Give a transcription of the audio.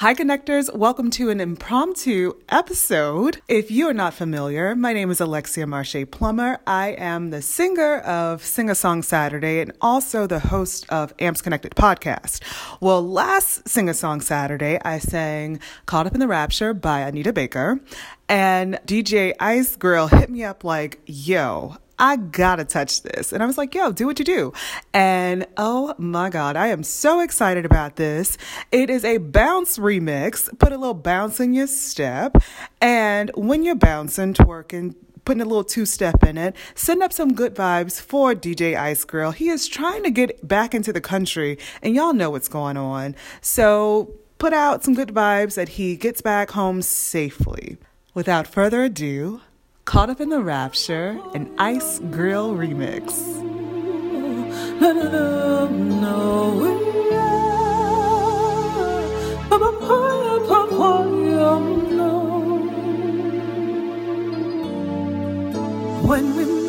Hi, connectors. Welcome to an impromptu episode. If you are not familiar, my name is Alexia Marche Plummer. I am the singer of Sing a Song Saturday and also the host of Amps Connected podcast. Well, last Sing a Song Saturday, I sang Caught Up in the Rapture by Anita Baker. And DJ Ice Grill hit me up like, yo, I gotta touch this. And I was like, yo, do what you do. And oh my God, I am so excited about this. It is a bounce remix. Put a little bounce in your step. And when you're bouncing, twerking, putting a little two step in it. Send up some good vibes for DJ Ice Grill. He is trying to get back into the country, and y'all know what's going on. So put out some good vibes that he gets back home safely. Without further ado, Caught Up in the Rapture, an Ice Grill remix. When we